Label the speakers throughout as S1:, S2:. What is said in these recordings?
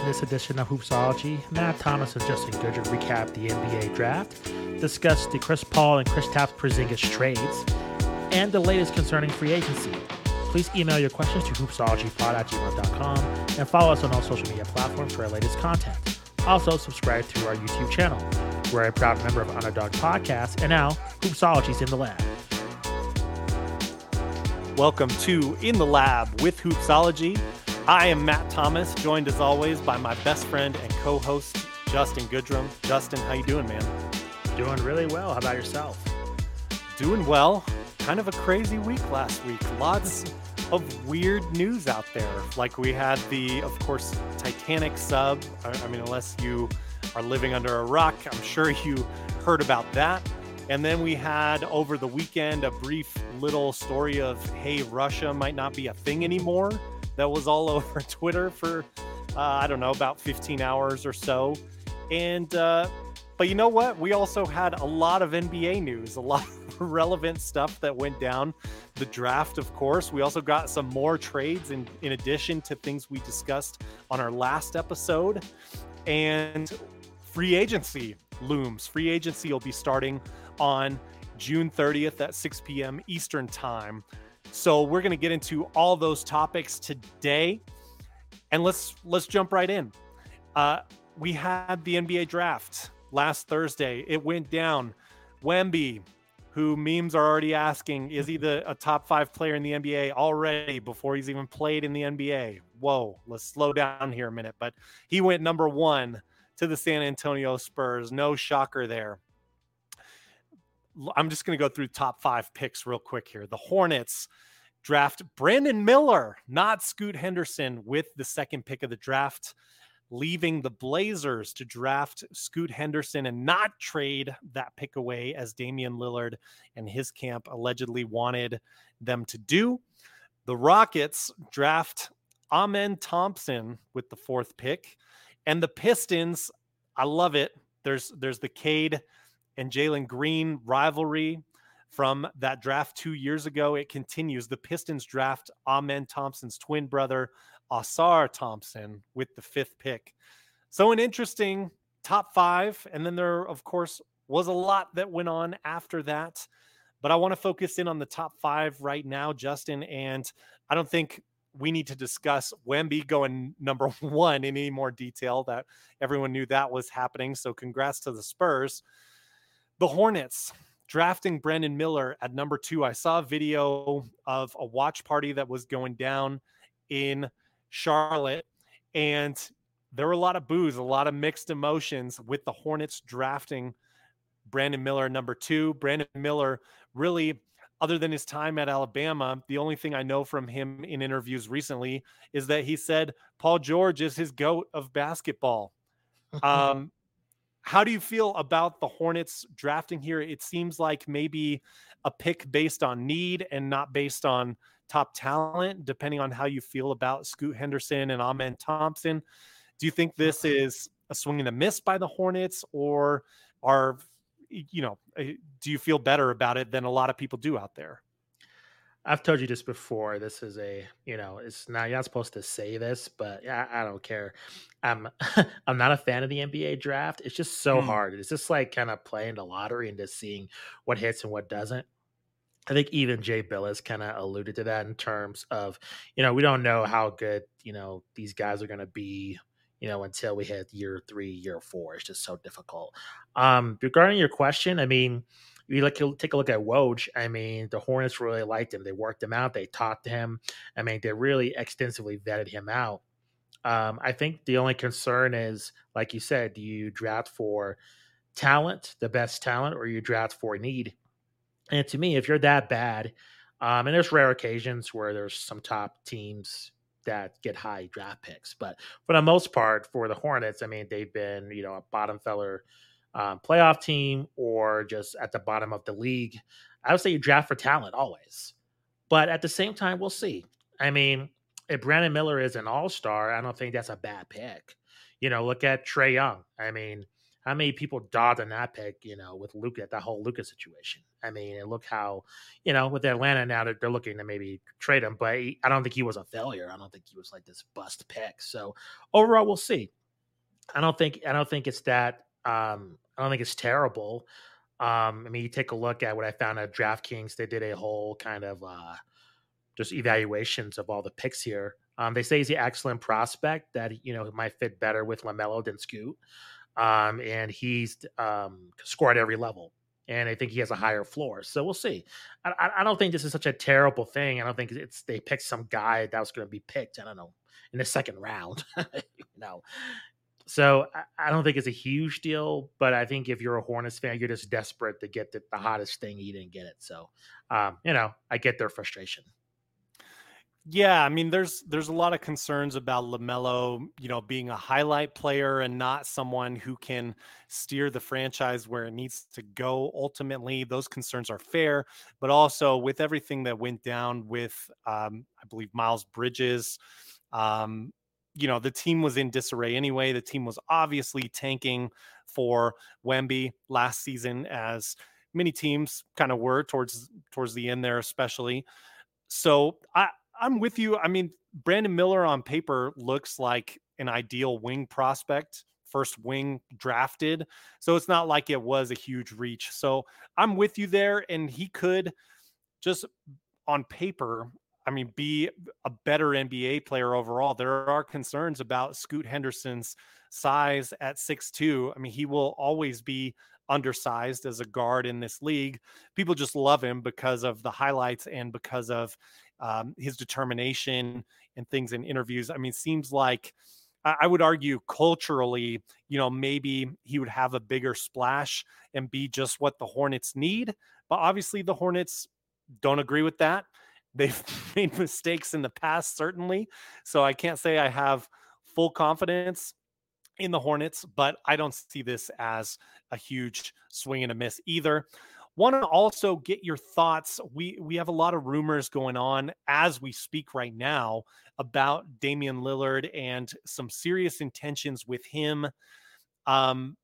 S1: In this edition of Hoopsology, Matt Thomas and Justin Goodrum recap the NBA draft, discuss the Chris Paul and Kristaps Porzingis trades, and the latest concerning free agency. Please email your questions to hoopsologypod at and follow us on all social media platforms for our latest content. Also, subscribe to our YouTube channel. We're a proud member of Underdog Podcast, and now Hoopsology's in the lab.
S2: Welcome to In the Lab with Hoopsology. I am Matt Thomas, joined as always by my best friend and co-host Justin Goodrum. Justin, how you doing, man?
S1: Doing really well. How about yourself?
S2: Doing well. Kind of a crazy week last week. Lots of weird news out there. Like we had the, of course, Titanic sub. I, I mean, unless you are living under a rock, I'm sure you heard about that. And then we had over the weekend a brief little story of, hey, Russia might not be a thing anymore. That was all over Twitter for, uh, I don't know, about 15 hours or so. And, uh, but you know what? We also had a lot of NBA news, a lot of relevant stuff that went down. The draft, of course. We also got some more trades in, in addition to things we discussed on our last episode. And free agency looms. Free agency will be starting on June 30th at 6 p.m. Eastern Time. So we're going to get into all those topics today, and let's let's jump right in. Uh, we had the NBA draft last Thursday. It went down. Wemby, who memes are already asking, is he the a top five player in the NBA already before he's even played in the NBA? Whoa, let's slow down here a minute. But he went number one to the San Antonio Spurs. No shocker there. I'm just going to go through top five picks real quick here. The Hornets draft Brandon Miller, not Scoot Henderson, with the second pick of the draft, leaving the Blazers to draft Scoot Henderson and not trade that pick away as Damian Lillard and his camp allegedly wanted them to do. The Rockets draft Amen Thompson with the fourth pick, and the Pistons. I love it. There's there's the Cade and Jalen Green rivalry from that draft two years ago. It continues. The Pistons draft Amen Thompson's twin brother, Ausar Thompson, with the fifth pick. So, an interesting top five. And then there, of course, was a lot that went on after that. But I want to focus in on the top five right now, Justin. And I don't think we need to discuss Wemby going number one in any more detail. That everyone knew that was happening. So, congrats to the Spurs. The Hornets drafting Brandon Miller at number two. I saw a video of a watch party that was going down in Charlotte, and there were a lot of boos, a lot of mixed emotions with the Hornets drafting Brandon Miller number two. Brandon Miller really. Other than his time at Alabama, the only thing I know from him in interviews recently is that he said Paul George is his goat of basketball. Um, how do you feel about the Hornets drafting here? It seems like maybe a pick based on need and not based on top talent, depending on how you feel about Scoot Henderson and Amen Thompson. Do you think this is a swing and a miss by the Hornets, or are you know, eh, do you feel better about it than a lot of people do out there?
S1: I've told you this before. This is a, you know, it's not you're not supposed to say this, but yeah, I, I don't care. I'm I'm not a fan of the NBA draft. It's just so
S2: Hmm.
S1: hard. It's just like kind of playing the lottery and just seeing what hits and what doesn't. I think even Jay Bilas kind of alluded to that in terms of, you know, we don't know how good, you know, these guys are going to be, you know, until we hit year three, year four. It's just so difficult. Um, regarding your question, I mean, you look take a look at Woj. I mean, the Hornets really liked him. They worked him out. They talked to him. I mean, they really extensively vetted him out. Um, I think the only concern is, like you said, do you draft for talent, the best talent, or you draft for need? And to me, if you're that bad, um, and there's rare occasions where there's some top teams, that get high draft picks. But for the most part, for the Hornets, I mean, they've been you know a bottom feller um, playoff team or just at the bottom of the league. I would say you draft for talent always, but at the same time, we'll see. I mean, if Brandon Miller is an All Star, I don't think that's a bad pick. You know, look at Trae Young. I mean, how many people dodged on that pick, you know, with Luka, that whole Luka situation. I mean, and look how, you know, with Atlanta now they're, they're looking to maybe trade him, but he, I don't think he was a failure. I don't think he was like this bust pick. So overall, we'll see. I don't think I don't think it's that. Um, I don't think it's terrible. Um, I mean, you take a look at what I found at DraftKings. They did a whole kind of uh, just evaluations of all the picks here. Um, they say he's an excellent prospect that you know might fit better with LaMelo than Scoot um, and he's um, scored every level. And I think he has a higher floor. So we'll see. I, I don't think this is such a terrible thing. I don't think it's they picked some guy that was going to be picked. I don't know in the second round. you know, so I, don't think it's a huge deal. But I think if you're a Hornets fan, you're just desperate to get the, the hottest thing. You didn't get it, so um, you know I get their frustration.
S2: Yeah, I mean, there's there's a lot of concerns about LaMelo, you know, being a highlight player and not someone who can steer the franchise where it needs to go. Ultimately, those concerns are fair, but also with everything that went down with, um, I believe Miles Bridges, um, you know, the team was in disarray anyway. The team was obviously tanking for Wemby last season, as many teams kind of were towards towards the end there, especially. So I I'm with you. I mean, Brandon Miller on paper looks like an ideal wing prospect, first wing drafted. So it's not like it was a huge reach. So I'm with you there. And he could just on paper, I mean, be a better NBA player overall. There are concerns about Scoot Henderson's size at six two. I mean, he will always be undersized as a guard in this league. People just love him because of the highlights and because of um, his determination and things in interviews. I mean, seems like I would argue culturally, you know, maybe he would have a bigger splash and be just what the Hornets need. But obviously, the Hornets don't agree with that. They've made mistakes in the past, certainly. So I can't say I have full confidence in the Hornets, but I don't see this as a huge swing and a miss either. Want to also get your thoughts. We we have a lot of rumors going on as we speak right now about Damian Lillard and some serious intentions with him um,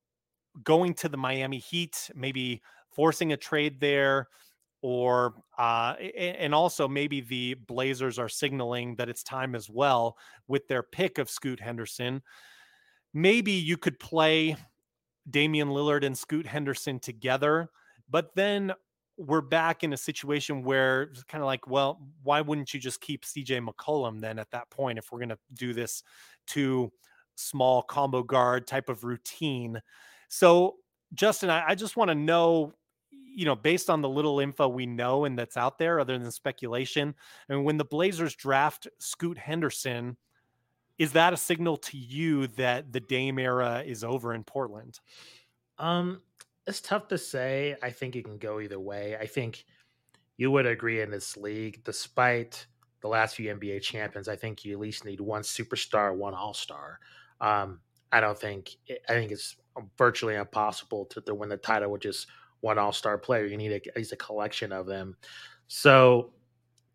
S2: going to the Miami Heat, maybe forcing a trade there or uh, and also maybe the Blazers are signaling that it's time as well with their pick of Scoot Henderson. Maybe you could play Damian Lillard and Scoot Henderson together but then we're back in a situation where it's kind of like, well, why wouldn't you just keep CJ McCollum then at that point if we're going to do this two small combo guard type of routine? So, Justin, I, I just want to know, you know, based on the little info we know and that's out there, other than speculation, and when the Blazers draft Scoot Henderson, is that a signal to you that the Dame era is over in Portland?
S1: Um, it's tough to say. I think it can go either way. I think you would agree in this league, despite the last few NBA champions, I think you at least need one superstar, one all star. Um, I don't think I think it's virtually impossible to, to win the title with just one all star player. You need a, at least a collection of them. So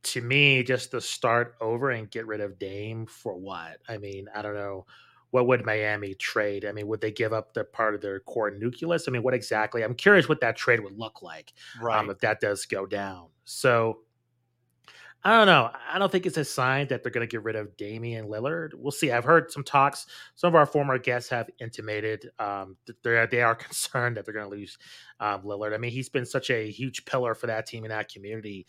S1: to me, just to start over and get rid of Dame for what? I mean, I don't know what would Miami trade? I mean, would they give up the part of their core nucleus? I mean, what exactly? I'm curious what that trade would look like um, right. um, if that does go down. So I don't know. I don't think it's a sign that they're going to get rid of Damian Lillard. We'll see. I've heard some talks. Some of our former guests have intimated um, that they're, concerned that they're going to lose um, Lillard. I mean, he's been such a huge pillar for that team and that community.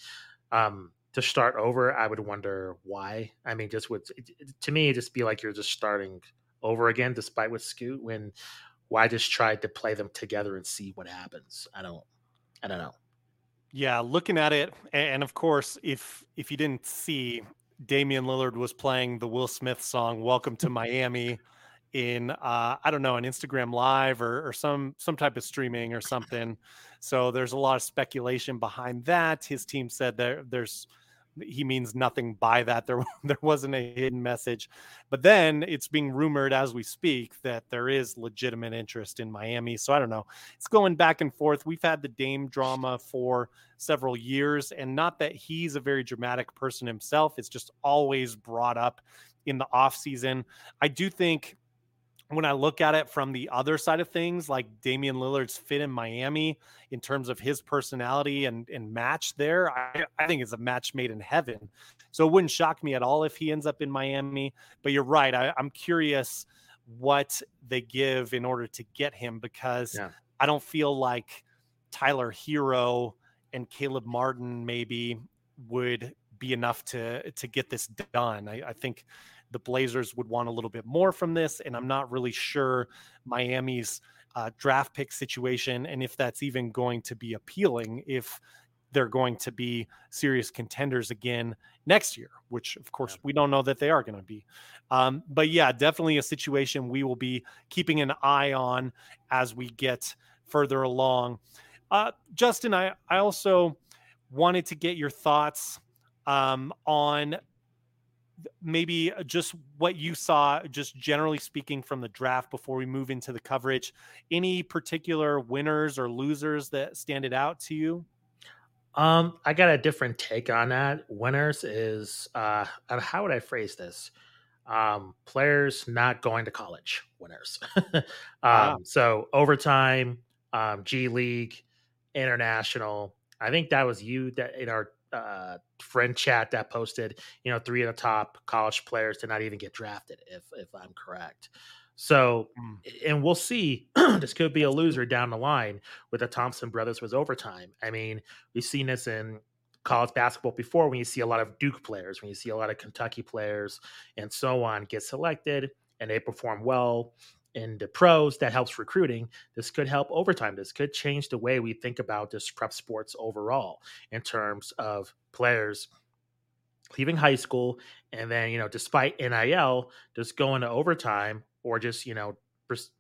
S1: Um, to start over, I would wonder why. I mean, just would to me, just be like you're just starting over again, despite with Scoot, when why just try to play them together and see what happens? I don't I don't know.
S2: Yeah, looking at it, and of course, if if you didn't see, Damian Lillard was playing the Will Smith song "Welcome to Miami" in uh, I don't know an Instagram Live or, or some some type of streaming or something. So there's a lot of speculation behind that. His team said there there's he means nothing by that. There, there wasn't a hidden message. But then it's being rumored as we speak that there is legitimate interest in Miami. So I don't know. It's going back and forth. We've had the Dame drama for several years, and not that he's a very dramatic person himself. It's just always brought up in the offseason. I do think when I look at it from the other side of things, like Damian Lillard's fit in Miami in terms of his personality and, and match there, I, I think it's a match made in heaven. So it wouldn't shock me at all if he ends up in Miami. But you're right. I, am curious what they give in order to get him because yeah. I don't feel like Tyler Herro and Caleb Martin maybe would be enough to to get this done. I, I think the Blazers would want a little bit more from this, and I'm not really sure Miami's uh, draft pick situation and if that's even going to be appealing if they're going to be serious contenders again next year, which of course we don't know that they are going to be. Um, but yeah, definitely a situation we will be keeping an eye on as we get further along. Uh, Justin, I, I also wanted to get your thoughts um, on maybe uh, just what you saw, just generally speaking from the draft before we move into the coverage. Any particular winners or losers that standed out to you?
S1: Um, I got a different take on that. Winners is uh, how would I phrase this? Um, players not going to college. Winners. um, wow. so overtime, um, G League, international. I think that was you that in our uh, friend chat that posted, you know, three of the top college players to not even get drafted, if if I'm correct. So, mm. and we'll see. this could be a loser down the line with the Thompson brothers was overtime. I mean, we've seen this in college basketball before when you see a lot of Duke players, when you see a lot of Kentucky players, and so on get selected and they perform well in the pros that helps recruiting this could help overtime. This could change the way we think about this prep sports overall in terms of players leaving high school and then you know despite nil just going to overtime or just you know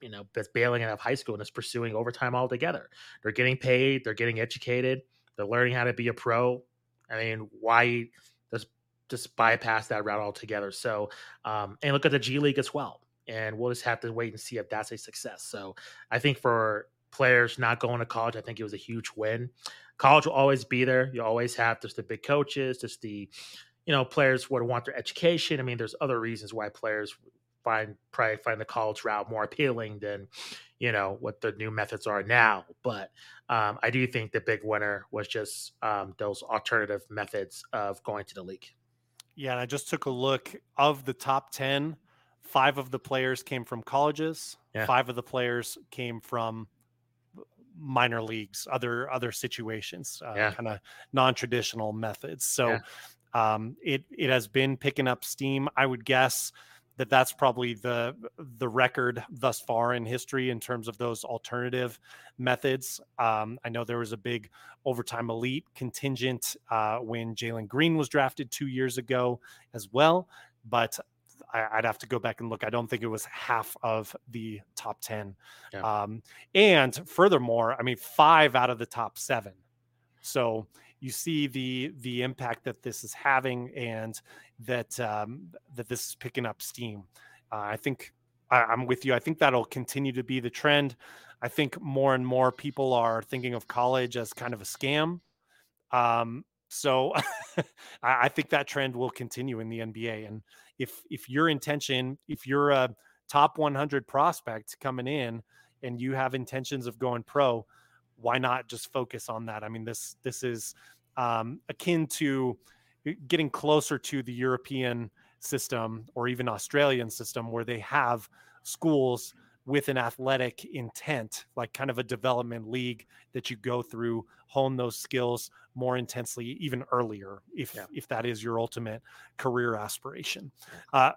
S1: you know bailing out of high school and just pursuing overtime altogether. They're getting paid they're getting educated they're learning how to be a pro. I mean why just just bypass that route altogether? So um and look at the g league as well and we'll just have to wait and see if that's a success. So I think for players not going to college, I think it was a huge win. College will always be there. You always have just the big coaches, just the you know players would want their education. I mean, there's other reasons why players find probably find the college route more appealing than you know what the new methods are now. But um, I do think the big winner was just um, those alternative methods of going to the league.
S2: Yeah, and I just took a look of the top ten five of the players came from colleges. Yeah. Five of the players came from minor leagues, other other situations, uh, yeah. kind of non-traditional methods. So yeah. um, it it has been picking up steam. I would guess that that's probably the the record thus far in history in terms of those alternative methods. Um, I know there was a big overtime elite contingent uh, when Jalen Green was drafted two years ago as well. But I, would have to go back and look. I don't think it was half of the top 10. Yeah. Um, and furthermore, I mean, five out of the top seven. So you see the the impact that this is having and that um, that this is picking up steam. Uh, I think I, am with you. I think that'll continue to be the trend. I think more and more people are thinking of college as kind of a scam. Um, so I, think that trend will continue in the NBA. And if if your intention, if you're a top 100 prospect coming in and you have intentions of going pro, why not just focus on that? I mean, this this is um, akin to getting closer to the European system or even Australian system where they have schools with an athletic intent, like kind of a development league that you go through, hone those skills more intensely, even earlier, if yeah. if that is your ultimate career aspiration. Uh,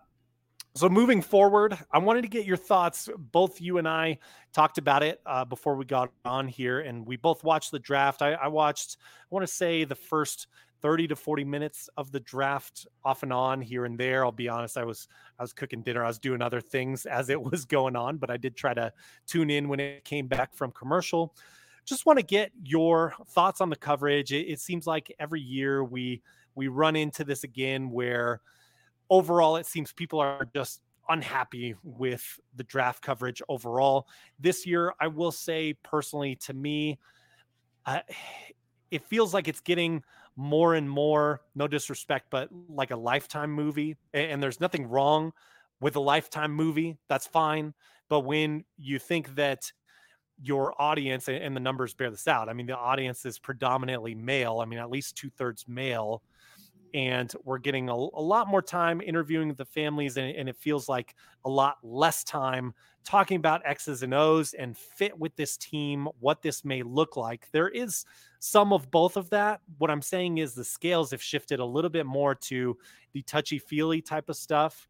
S2: so moving forward, I wanted to get your thoughts. Both you and I talked about it uh, before we got on here, and we both watched the draft. I, I watched, I want to say, the first 30 to 40 minutes of the draft off and on here and there. I'll be honest, I was I was cooking dinner. I was doing other things as it was going on, but I did try to tune in when it came back from commercial. Just want to get your thoughts on the coverage. It, it seems like every year we we run into this again where overall it seems people are just unhappy with the draft coverage overall. This year, I will say personally, to me, uh, it feels like it's getting more and more, no disrespect, but like a lifetime movie. And, there's nothing wrong with a lifetime movie. That's fine. But when you think that your audience and the numbers bear this out, I mean, the audience is predominantly male. I mean, at least two thirds male and we're getting a, a, lot more time interviewing the families and, and, it feels like a lot less time talking about x's and o's and fit with this team what this may look like. There is some of both of that. What i'm saying is the scales have shifted a little bit more to the touchy feely type of stuff.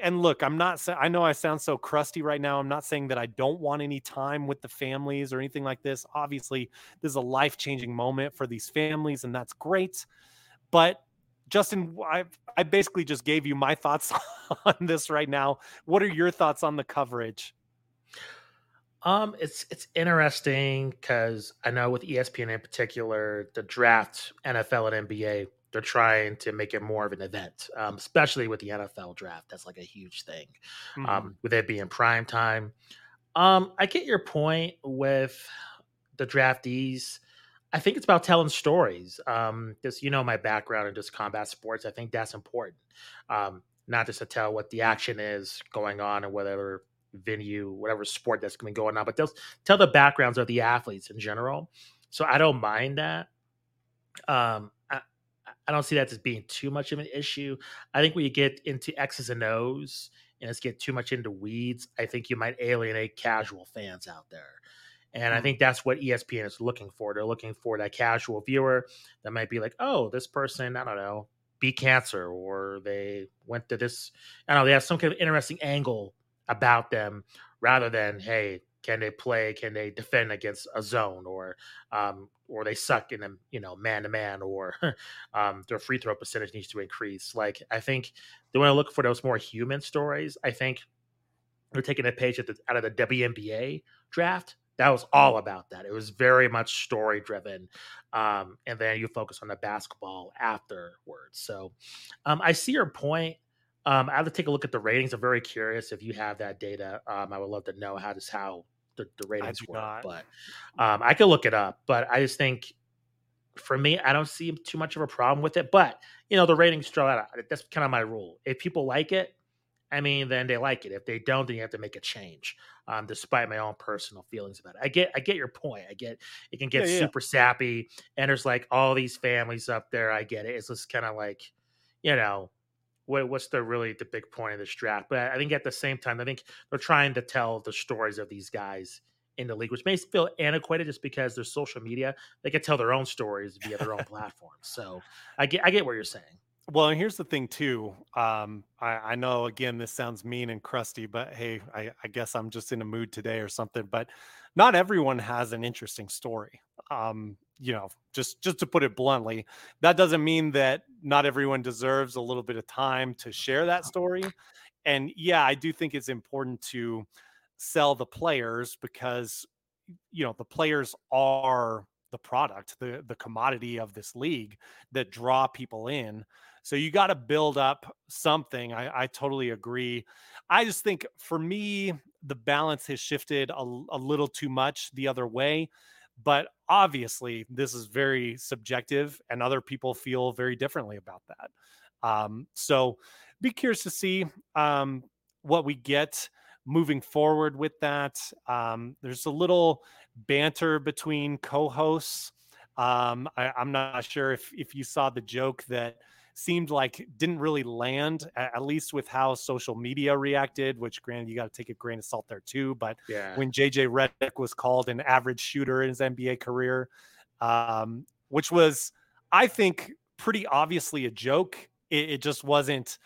S2: And look i'm not i know i sound so crusty right now. I'm not saying that i don't want any time with the families or anything like this. Obviously this is a life changing moment for these families and that's great but Justin, I I basically just gave you my thoughts on this right now. What are your thoughts on the coverage?
S1: Um, it's it's interesting because I know with ESPN in particular, the draft, NFL and NBA, they're trying to make it more of an event, um, especially with the NFL draft. That's like a huge thing, mm-hmm. um, with it being prime time. Um, I get your point with the draftees. I think it's about telling stories. Um, just you know my background in just combat sports. I think that's important. Um, not just to tell what the action is going on and whatever venue, whatever sport that's going going on, but just tell the backgrounds of the athletes in general. So I don't mind that. Um, I, I don't see that as being too much of an issue. I think when you get into X's and O's and it's get too much into weeds, I think you might alienate casual fans out there. And I mm. think that's what ESPN is looking for. They're looking for that casual viewer that might be like, oh, this person, I don't know, beat cancer, or they went to this, I don't know, they have some kind of interesting angle about them rather than, hey, can they play? Can they defend against a zone, or um, or they suck in them, you know, man to man, or um, their free throw percentage needs to increase. Like I think they want to look for those more human stories. I think they're taking a page the, out of the WNBA draft that was all about that. It was very much story driven, um, and then you focus on the basketball afterwards. So um, I see your point. Um, I have to take a look at the ratings. I'm very curious if you have that data. Um, I would love to know how does how the, the ratings work. Not. But um, I could look it up. But I just think for me, I don't see too much of a problem with it. But you know, the ratings draw out. That's kind of my rule. If people like it, I mean, then they like it. If they don't, then you have to make a change. Um, despite my own personal feelings about it, I get, I get your point. I get it can get yeah, super yeah. sappy, and there's like all these families up there. I get it. It's just kind of like, you know, what, what's the really the big point of this draft? But I think at the same time, I think they're trying to tell the stories of these guys in the league, which may feel antiquated just because there's social media. They can tell their own stories via their own platforms. So I get, I get what you're saying.
S2: Well, and here's the thing too. Um, I, I know again this sounds mean and crusty, but hey, I, I guess I'm just in a mood today or something. But not everyone has an interesting story. Um, you know, just just to put it bluntly, that doesn't mean that not everyone deserves a little bit of time to share that story. And yeah, I do think it's important to sell the players because you know the players are the product, the the commodity of this league that draw people in. So you got to build up something. I, I, totally agree. I just think for me, the balance has shifted a, a little too much the other way. But obviously, this is very subjective, and other people feel very differently about that. Um, so be curious to see um, what we get moving forward with that. Um, there's a little banter between co-hosts. Um, I, am not sure if if you saw the joke that seemed like didn't really land, at least with how social media reacted, which granted, you got to take a grain of salt there too. But yeah. when JJ Redick was called an average shooter in his NBA career, um, which was, I think, pretty obviously a joke, it, it just wasn't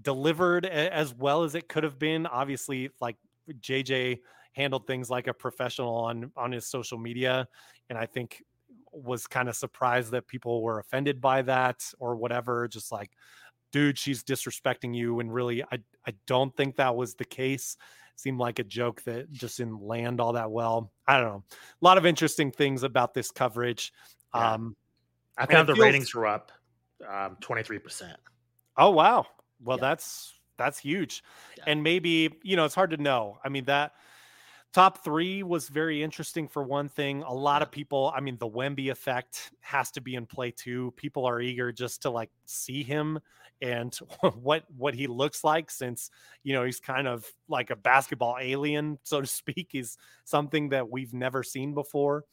S2: delivered as well as it could have been. Obviously, like JJ handled things like a professional on on his social media and i think was kind of surprised that people were offended by that or whatever. Just like, dude, she's disrespecting you. And really, I, I don't think that was the case. seemed like a joke that just didn't land all that well. I don't know. A lot of interesting things about this coverage. Yeah. Um,
S1: I found the feels, ratings were up um, 23%.
S2: Oh wow. Well, yeah. that's that's huge.
S1: Yeah.
S2: And maybe, you know, it's hard to know. I mean, that top three was very interesting for one thing. A lot of people, I mean, the Wemby effect has to be in play too. People are eager just to like see him and what what he looks like since you know he's kind of like a basketball alien so to speak is something that we've never seen before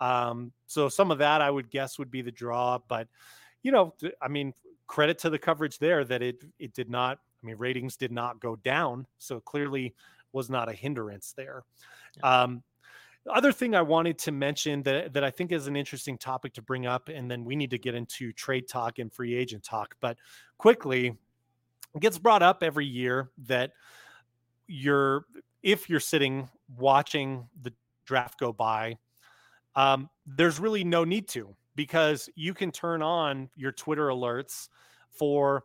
S2: um so some of that i would guess would be the draw but you know i mean credit to the coverage there that it it did not I mean, ratings did not go down, so clearly was not a hindrance there. Yeah. Um, the other thing I wanted to mention that, that I think is an interesting topic to bring up, and then we need to get into trade talk and free agent talk. But quickly, it gets brought up every year that you're if you're sitting watching the draft go by, um, there's really no need to because you can turn on your Twitter alerts for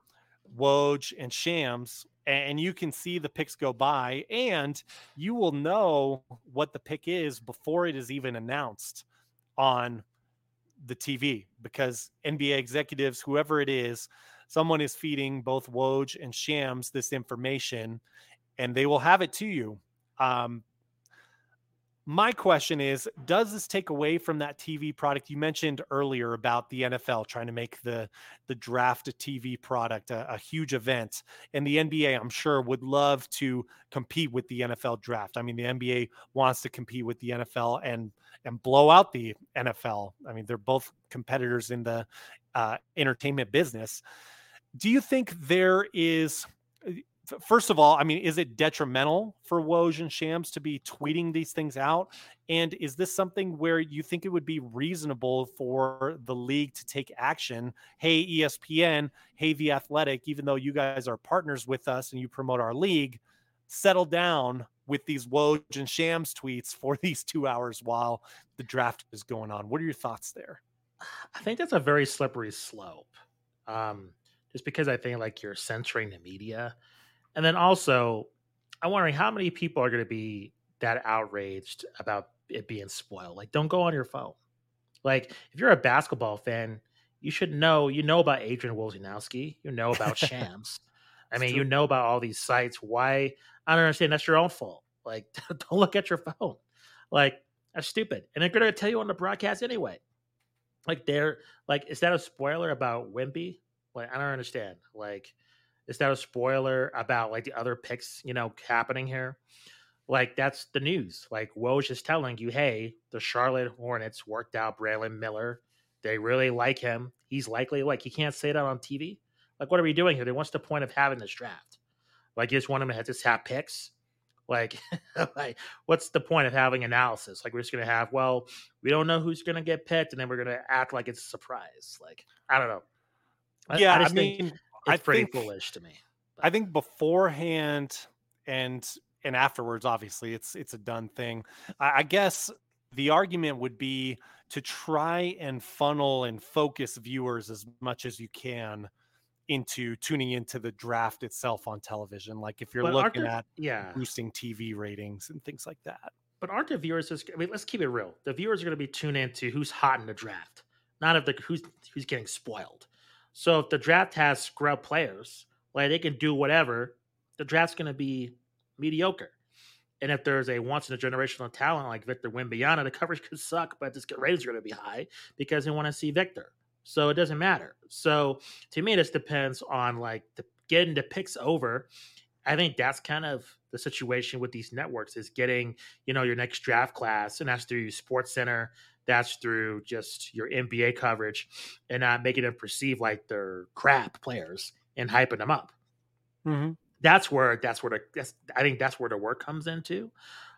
S2: Woj, and Shams, and you can see the picks go by, and you will know what the pick is before it is even announced on the TV because NBA executives, whoever it is, someone is feeding both Woj and Shams this information, and they will have it to you. Um, my question is does this take away from that tv product? You mentioned earlier about the nfl trying to make the the draft a tv product a, a, huge event and the nba i'm sure would love to compete with the nfl draft. I mean the nba wants to compete with the nfl and and blow out the nfl i mean they're both competitors in the uh, entertainment business. Do you think there is first of all, I mean, is it detrimental for Woj and Shams to be tweeting these things out? And is this something where you think it would be reasonable for the league to take action? Hey, ESPN, hey, The Athletic, even though you guys are partners with us and you promote our league, settle down with these Woj and Shams tweets for these two hours while the draft is going on. What are your thoughts there?
S1: I think that's a very slippery slope. Um, just because I think like you're censoring the media and then also, I'm wondering how many people are going to be that outraged about it being spoiled. Like, don't go on your phone. Like, if you're a basketball fan, you should know. You know about Adrian Wojnarowski. You know about Shams. I mean, you know about all these sites. Why? I don't understand. That's your own fault. Like, don't look at your phone. Like, that's stupid. And they're going to tell you on the broadcast anyway. Like, they're like, is that a spoiler about Wemby? Like, I don't understand. Like, is that a spoiler about like the other picks, you know, happening here? Like that's the news. Like Woj is telling you, hey, the Charlotte Hornets worked out Brandon Miller. They really like him. He's likely like he can't say that on TV. Like, what are we doing here? Then What's the point of having this draft? Like, you just want him to just have picks. Like, like, what's the point of having analysis? Like, we're just gonna have, well, we don't know who's gonna get picked, and then we're gonna act like it's a surprise. Like, I don't know.
S2: Yeah, I, I mean, think,
S1: it's I pretty think, foolish to me.
S2: But. I think beforehand and and afterwards, obviously, it's it's a done thing. I, I guess the argument would be to try and funnel and focus viewers as much as you can into tuning into the draft itself on television. Like if you're but looking at
S1: yeah
S2: boosting TV ratings and things like that.
S1: But aren't the viewers just I mean, let's keep it real. The viewers are gonna be tuned into who's hot in the draft, not if the who's who's getting spoiled. So if the draft has scrub players, like they can do whatever, the draft's going to be mediocre. And if there's a once in a generational talent like Victor Wembanyama, the coverage could suck, but the ratings are going to be high because they want to see Victor. So it doesn't matter. So to me, this depends on like the, getting the picks over. I think that's kind of the situation with these networks is getting, you know, your next draft class, and that's through Sports Center, that's through just your NBA coverage and not making them perceive like they're crap players and hyping them up.
S2: Mm-hmm.
S1: That's where that's where the that's, I think that's where the work comes into.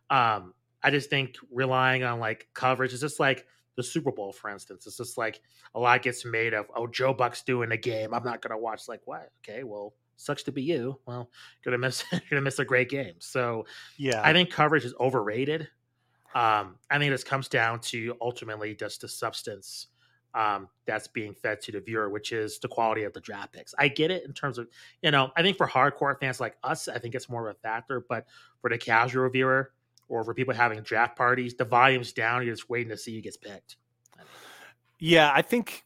S1: Um, I just think relying on like coverage is just like the Super Bowl, for instance. It's just like a lot gets made of, oh, Joe Buck's doing a game. I'm not gonna watch. Like, what? Okay, well, sucks to be you. Well, gonna miss gonna miss a great game. So
S2: yeah,
S1: I think coverage is overrated. Um, I think this comes down to ultimately just the substance um, that's being fed to the viewer, which is the quality of the draft picks. I get it in terms of, you know, I think for hardcore fans like us, I think it's more of a factor, but for the casual viewer or for people having draft parties, the volume's down. You're just waiting to see who gets picked.
S2: Yeah, I think,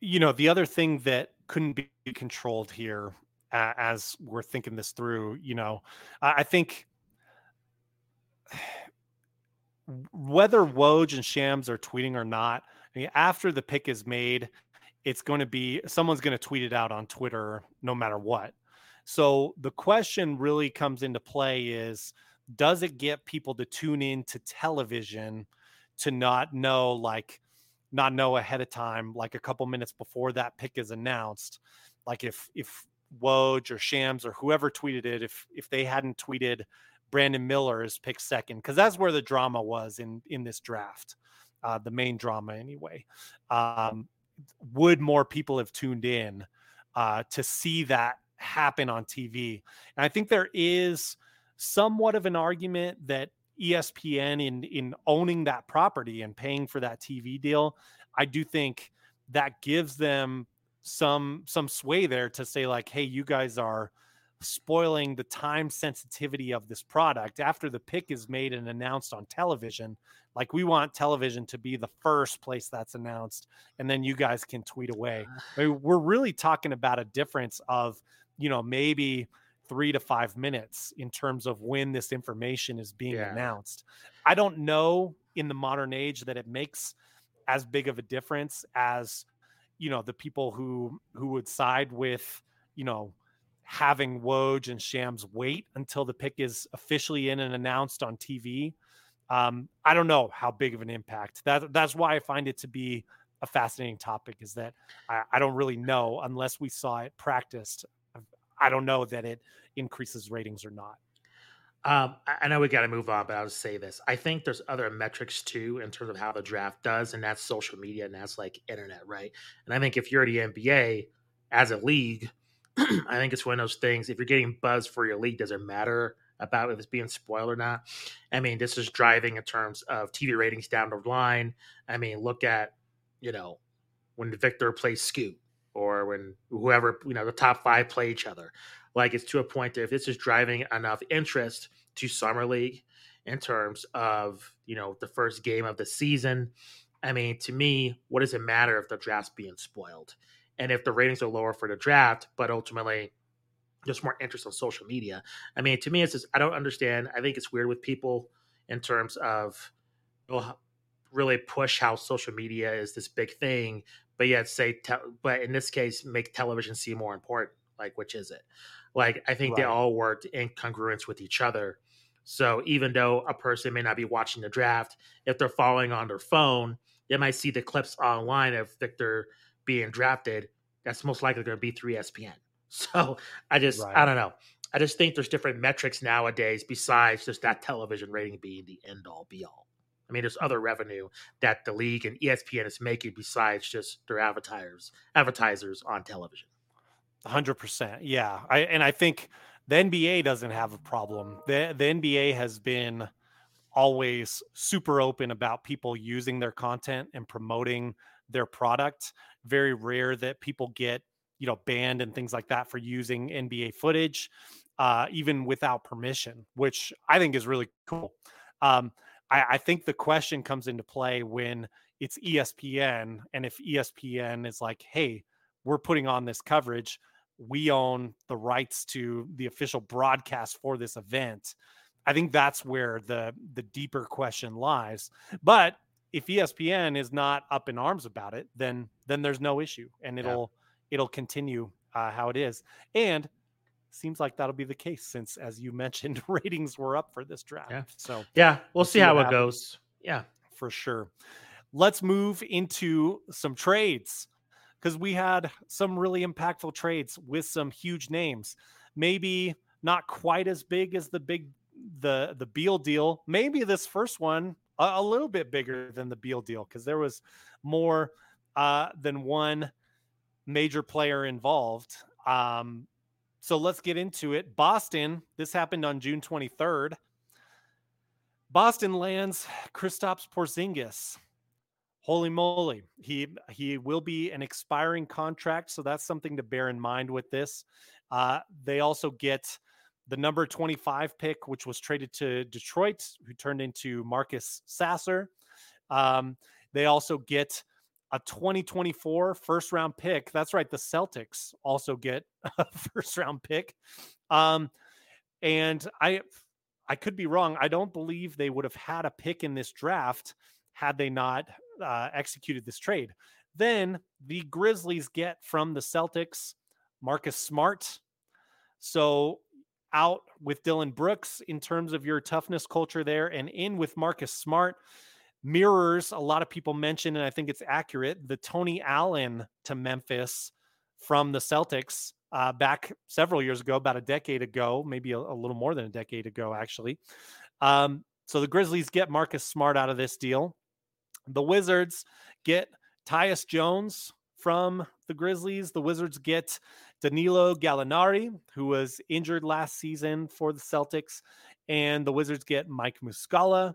S2: you know, the other thing that couldn't be controlled here uh, as we're thinking this through. You know, I think whether Woj and Shams are tweeting or not, I mean, after the pick is made, it's going to be someone's going to tweet it out on Twitter no matter what. So the question really comes into play is does it get people to tune in to television to not know like not know ahead of time like a couple minutes before that pick is announced like if if Woj or Shams or whoever tweeted it if if they hadn't tweeted Brandon Miller is picked second because that's where the drama was in in this draft, uh, the main drama anyway. Um, would more people have tuned in uh, to see that happen on TV? And I think there is somewhat of an argument that ESPN in in owning that property and paying for that TV deal, I do think that gives them some some sway there to say like, hey, you guys are spoiling the time sensitivity of this product after the pick is made and announced on television. Like we want television to be the first place that's announced, and then you guys can tweet away. Uh. I mean, we're really talking about a difference of, you know, maybe three to five minutes in terms of when this information is being yeah. announced. I don't know in the modern age that it makes as big of a difference as, you know, the people who who would side with, you know, having Woj and Shams wait until the pick is officially in and announced on TV. Um, I don't know how big of an impact that that's why I find it to be a fascinating topic is that I, I don't really know unless we saw it practiced. I don't know that it increases ratings or not.
S1: Um, I know we got to move on, but I'll just say this. I think there's other metrics too in terms of how the draft does, and that's social media and that's like internet, right? And I think if you're the NBA as a league, I think it's one of those things. If you're getting buzz for your league, does it matter about if it's being spoiled or not? I mean, this is driving in terms of TV ratings down the line. I mean, look at you know when Victor plays Scoot or when whoever you know the top five play each other. Like it's to a point that if this is driving enough interest to summer league in terms of you know the first game of the season. I mean, to me, what does it matter if the draft's being spoiled? And if the ratings are lower for the draft, but ultimately there's more interest on social media. I mean, to me, it's just I don't understand. I think it's weird with people in terms of well, really push how social media is this big thing, but yet say, te- but in this case, make television seem more important. Like, which is it? Like, I think right. they all worked in congruence with each other. So even though a person may not be watching the draft, if they're following on their phone, they might see the clips online of Victor being drafted, that's most likely going to be through ESPN. So I just, right. I don't know. I just think there's different metrics nowadays besides just that television rating being the end all be all. I mean, there's other revenue that the league and ESPN is making besides just their advertisers advertisers on television.
S2: Hundred percent, yeah. I and I think the NBA doesn't have a problem. the The NBA has been always super open about people using their content and promoting their product. Very rare that people get, you know, banned and things like that for using NBA footage, uh, even without permission, which I think is really cool. Um, I, I think the question comes into play when it's ESPN, and if ESPN is like, hey, we're putting on this coverage, we own the rights to the official broadcast for this event. I think that's where the the deeper question lies. But if ESPN is not up in arms about it, then then there's no issue, and it'll yeah. it'll continue uh, how it is. And seems like that'll be the case since, as you mentioned, ratings were up for this draft.
S1: Yeah.
S2: So
S1: yeah, we'll, we'll see, see how it goes. Yeah,
S2: for sure. Let's move into some trades because we had some really impactful trades with some huge names. Maybe not quite as big as the big the the Beal deal. Maybe this first one a, a little bit bigger than the Beal deal because there was more uh, than one major player involved. Um, so let's get into it. Boston, this happened on June 23rd. Boston lands Kristaps Porzingis. Holy moly. He he will be an expiring contract, so that's something to bear in mind with this. Uh, they also get the number 25 pick, which was traded to Detroit, who turned into Marcus Sasser. Um, they also get a 2024 first round pick. That's right. The Celtics also get a first round pick. Um, and I, I could be wrong. I don't believe they would have had a pick in this draft had they not uh, executed this trade. Then the Grizzlies get from the Celtics Marcus Smart. So out with Dillon Brooks in terms of your toughness culture there, and in with Marcus Smart mirrors a lot of people mention, and I think it's accurate, the Tony Allen to Memphis from the Celtics uh, back several years ago, about a decade ago, maybe a, a little more than a decade ago, actually. Um, so the Grizzlies get Marcus Smart out of this deal. The Wizards get Tyus Jones from the Grizzlies. The Wizards get Danilo Gallinari, who was injured last season for the Celtics. And the Wizards get Mike Muscala.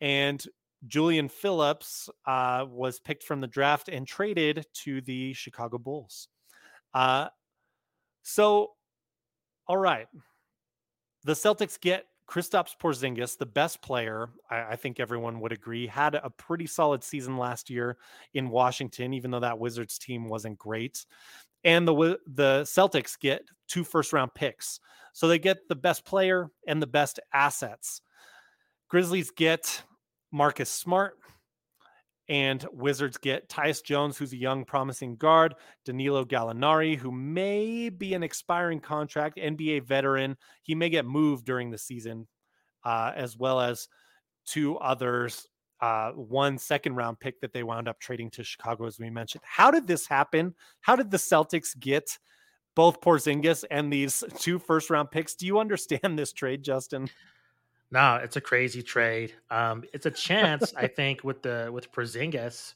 S2: And Julian Phillips uh, was picked from the draft and traded to the Chicago Bulls. Uh, so, all right. The Celtics get Kristaps Porzingis, the best player, I, I, think everyone would agree, had a pretty solid season last year in Washington, even though that Wizards team wasn't great. And the the Celtics get two first round picks, so they get the best player and the best assets. Grizzlies get Marcus Smart, and Wizards get Tyus Jones, who's a young, promising guard, Danilo Gallinari, who may be an expiring contract, NBA veteran. He may get moved during the season, uh, as well as two others, uh, one second round pick that they wound up trading to Chicago, as we mentioned. How did this happen? How did the Celtics get both Porzingis and these two first round picks? Do you understand this trade, Justin?
S1: No, it's a crazy trade. Um, it's a chance, I think, with the with Porzingis.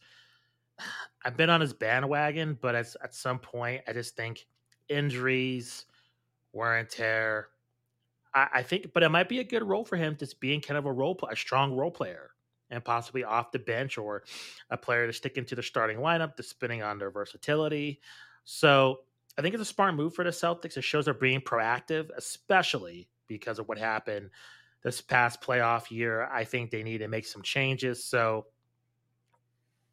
S1: I've been on his bandwagon, but at, at some point, I just think injuries, wear and tear. I, I think, but it might be a good role for him, just being kind of a role, a strong role player, and possibly off the bench or a player to stick into the starting lineup, depending on their versatility. So I think it's a smart move for the Celtics. It shows they're being proactive, especially because of what happened this past playoff year. I think they need to make some changes. So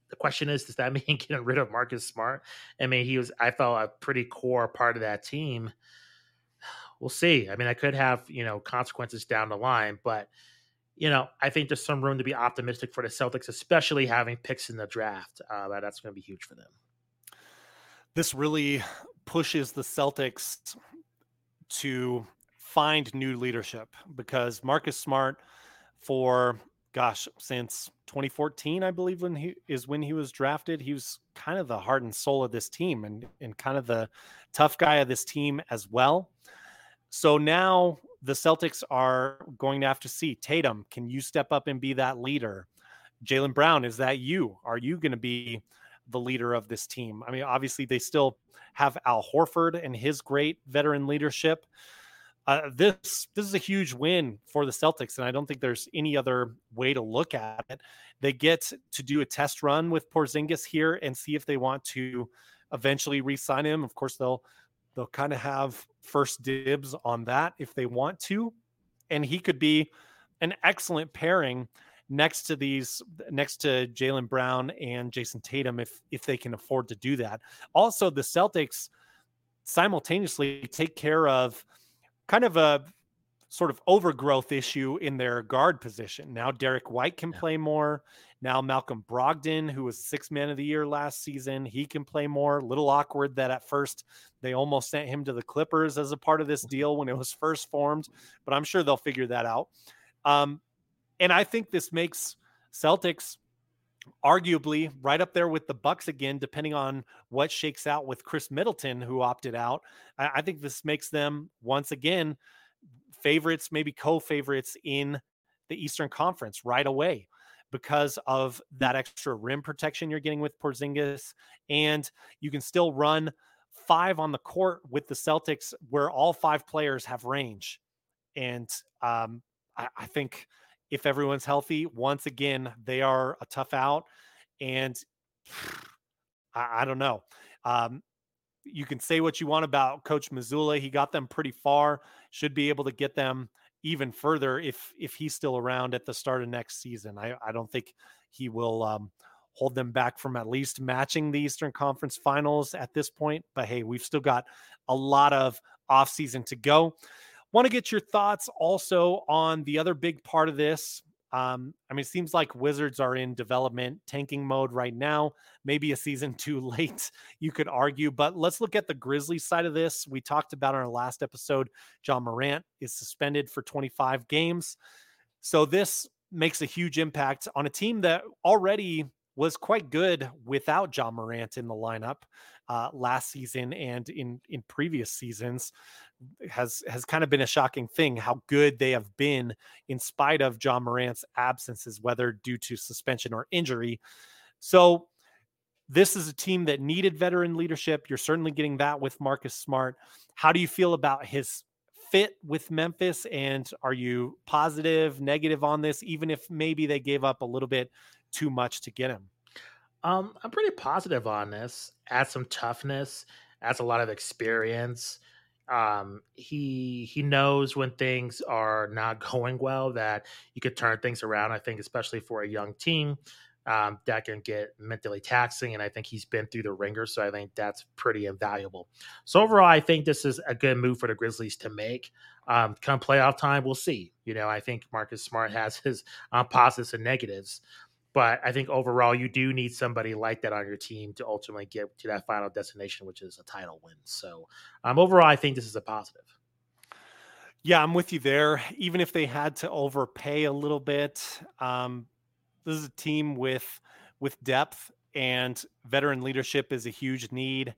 S1: the question is, does that mean getting rid of Marcus Smart? I mean, he was, I felt, a pretty core part of that team. We'll see. I mean, I could have, you know, consequences down the line, but, you know, I think there's some room to be optimistic for the Celtics, especially having picks in the draft. Uh, that's going to be huge for them.
S2: This really pushes the Celtics to find new leadership because Marcus Smart, for gosh, since 2014, I believe when he is when he was drafted, he was kind of the heart and soul of this team and and kind of the tough guy of this team as well. So now the Celtics are going to have to see Tatum. Can you step up and be that leader? Jaylen Brown, is that you? Are you going to be the leader of this team? I mean, obviously they still have Al Horford and his great veteran leadership uh, this this is a huge win for the Celtics, and I don't think there's any other way to look at it. They get to do a test run with Porzingis here and see if they want to eventually re-sign him. Of course, they'll they'll kind of have first dibs on that if they want to, and he could be an excellent pairing next to these next to Jaylen Brown and Jayson Tatum if if they can afford to do that. Also, the Celtics simultaneously take care of kind of a sort of overgrowth issue in their guard position. Now Derrick White can yeah. play more. Now Malcolm Brogdon, who was six man of the year last season, he can play more. Little awkward that at first they almost sent him to the Clippers as a part of this deal when it was first formed, but I'm sure they'll figure that out. Um, and I think this makes Celtics arguably right up there with the Bucks again, depending on what shakes out with Khris Middleton, who opted out. I, I think this makes them once again favorites, maybe co-favorites in the Eastern Conference right away because of that extra rim protection you're getting with Porzingis, and you can still run five on the court with the Celtics, where all five players have range, and um, I, I think if everyone's healthy. Once again, they are a tough out. And I, I don't know. Um, you can say what you want about Coach Mazzulla. He got them pretty far. Should be able to get them even further if if he's still around at the start of next season. I, I don't think he will um, hold them back from at least matching the Eastern Conference Finals at this point. But hey, we've still got a lot of offseason to go. Want to get your thoughts also on the other big part of this. Um, I mean, it seems like Wizards are in development tanking mode right now. Maybe a season too late, you could argue. But let's look at the Grizzlies side of this. We talked about in our last episode, Ja Morant is suspended for 25 games. So this makes a huge impact on a team that already was quite good without Ja Morant in the lineup uh, last season and in in previous seasons has has kind of been a shocking thing how good they have been in spite of Ja Morant's absences, whether due to suspension or injury. So this is a team that needed veteran leadership. You're certainly getting that with Marcus Smart. How do you feel about his fit with Memphis? And are you positive, negative on this, even if maybe they gave up a little bit too much to get him?
S1: Um, I'm pretty positive on this. Adds some toughness, adds a lot of experience. Um, he he knows when things are not going well that you could turn things around. I think, especially for a young team, um, that can get mentally taxing. And I think he's been through the ringer, so I think that's pretty invaluable. So overall, I think this is a good move for the Grizzlies to make. Um, come playoff time, we'll see. You know, I think Marcus Smart has his um, positives and negatives. But I think overall, you do need somebody like that on your team to ultimately get to that final destination, which is a title win. So, um, overall, I think this is a positive.
S2: Yeah, I'm with you there. Even if they had to overpay a little bit, um, this is a team with with depth and veteran leadership is a huge need.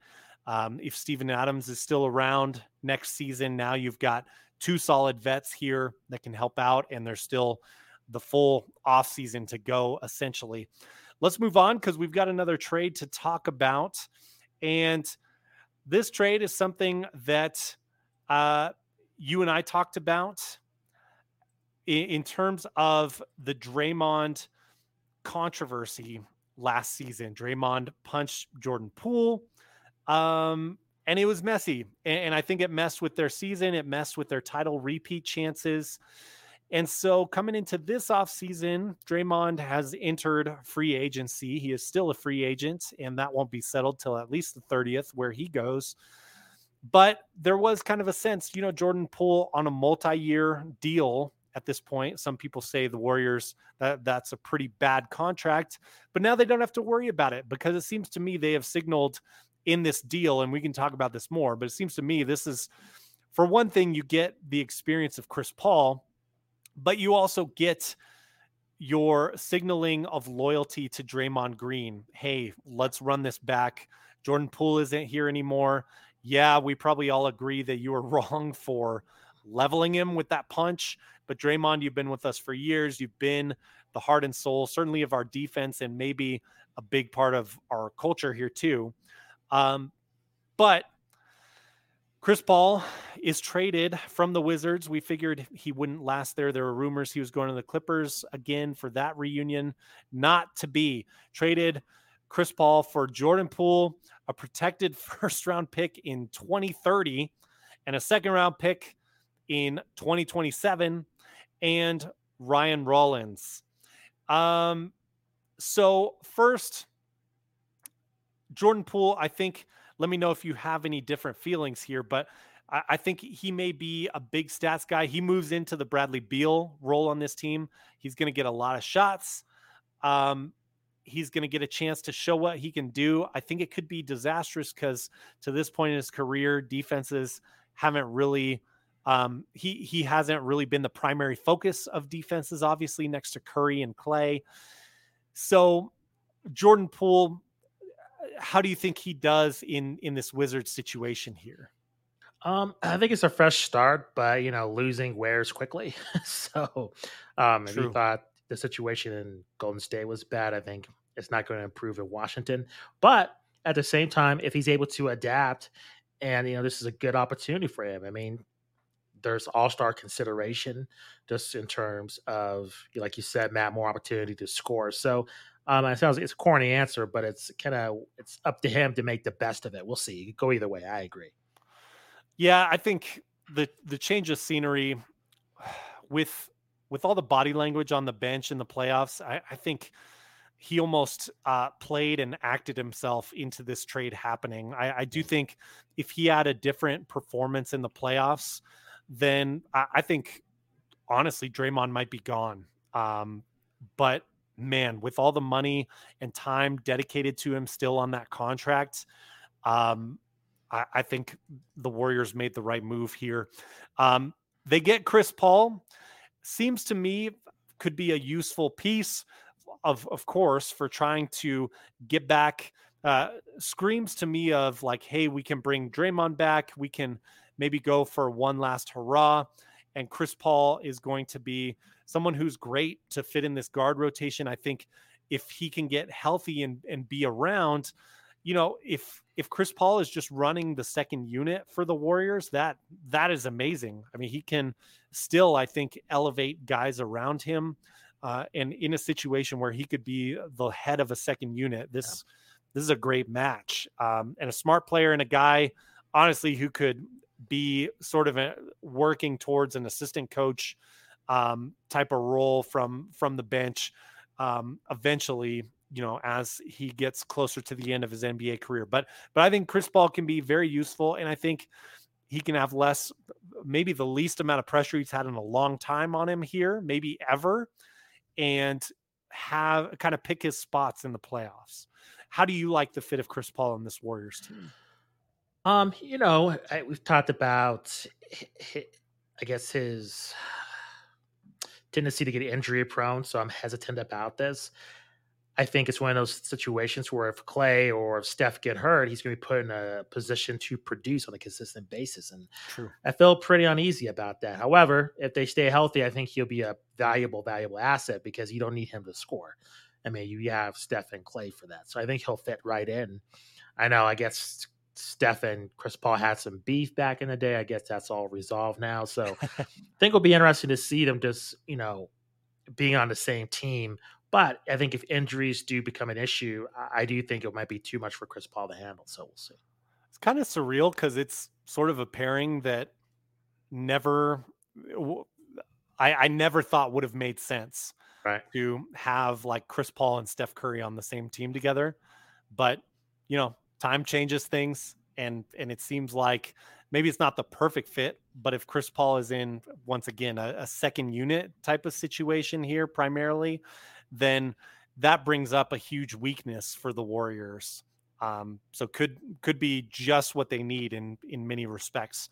S2: Um, if Steven Adams is still around next season, now you've got two solid vets here that can help out, and they're still the full offseason to go, essentially. Let's move on because we've got another trade to talk about. And this trade is something that uh, you and I talked about in, in terms of the Draymond controversy last season. Draymond punched Jordan Poole. Um, and it was messy. And, and, I think it messed with their season. It messed with their title repeat chances. And so coming into this offseason, Draymond has entered free agency. He is still a free agent, and that won't be settled till at least the 30th, where he goes. But there was kind of a sense, you know, Jordan Poole on a multi-year deal at this point. Some people say the Warriors that that's a pretty bad contract, but now they don't have to worry about it because it seems to me they have signaled in this deal, and we can talk about this more. But it seems to me this is, for one thing, you get the experience of Chris Paul but you also get your signaling of loyalty to Draymond Green. Hey, let's run this back. Jordan Poole isn't here anymore. Yeah, we probably all agree that you were wrong for leveling him with that punch. But Draymond, you've been with us for years. You've been the heart and soul, certainly of our defense, and maybe a big part of our culture here too. Um, but Chris Paul is traded from the Wizards. We figured he wouldn't last there. There were rumors he was going to the Clippers again for that reunion. Not to be traded. Chris Paul for Jordan Poole, a protected first round pick in 2030, and a second round pick in 2027, and Ryan Rollins. Um, so first, Jordan Poole, I think let me know if you have any different feelings here. But I, I think he may be a big stats guy. He moves into the Bradley Beal role on this team. He's going to get a lot of shots. Um, he's going to get a chance to show what he can do. I think it could be disastrous because to this point in his career, defenses haven't really. Um, he he hasn't really been the primary focus of defenses, obviously next to Curry and Klay. So Jordan Poole, how do you think he does in in this Wizards situation here?
S1: Um, I think it's a fresh start, but you know, losing wears quickly. so, um, if you thought the situation in Golden State was bad, I think it's not going to improve in Washington. But at the same time, if he's able to adapt, and you know, this is a good opportunity for him. I mean, there's all star consideration just in terms of, like you said, Matt, more opportunity to score. So um, it sounds it's a corny answer, but it's kind of it's up to him to make the best of it. We'll see. Go either way. I agree.
S2: Yeah, I think the the change of scenery with with all the body language on the bench in the playoffs, I, I think he almost uh, played and acted himself into this trade happening. I, I, do think if he had a different performance in the playoffs, then I, I think honestly Draymond might be gone. Um, but man, with all the money and time dedicated to him still on that contract, um, I, I, think the Warriors made the right move here. Um, they get Chris Paul. Seems to me could be a useful piece of of course for trying to get back uh, screams to me of like hey we can bring Draymond back we can maybe go for one last hurrah and Chris Paul is going to be someone who's great to fit in this guard rotation I think if he can get healthy and and be around you know if if Chris Paul is just running the second unit for the Warriors, that that is amazing. I mean, he can still, I think, elevate guys around him, uh, and in a situation where he could be the head of a second unit, this yeah. this is a great match, um, and a smart player and a guy, honestly, who could be sort of a, working towards an assistant coach um, type of role from from the bench um, eventually you know as he gets closer to the end of his NBA career. But but I think Chris Paul can be very useful, and I think he can have less, maybe the least amount of pressure he's had in a long time on him here, maybe ever, and have kind of pick his spots in the playoffs. How do you like the fit of Chris Paul in this Warriors team?
S1: Um, you know, I, we've talked about, I guess his tendency to get injury prone, so I'm hesitant about this. I think it's one of those situations where if Klay or if Steph get hurt, he's going to be put in a position to produce on a consistent basis. And True. I feel pretty uneasy about that. However, if they stay healthy, I think he'll be a valuable, valuable asset because you don't need him to score. I mean, you have Steph and Klay for that. So I think he'll fit right in. I know, I guess Steph and Chris Paul had some beef back in the day. I guess that's all resolved now. So I think it'll be interesting to see them just, you know, being on the same team but I think if injuries do become an issue, I do think it might be too much for Chris Paul to handle. So we'll see.
S2: It's kind of surreal because it's sort of a pairing that never, I, I never thought would have made sense.
S1: Right.
S2: To have like Chris Paul and Steph Curry on the same team together. But, you know, time changes things. And, and it seems like maybe it's not the perfect fit, but if Chris Paul is in once again a, a second unit type of situation here, primarily, then that brings up a huge weakness for the Warriors. Um, so could could be just what they need in in many respects.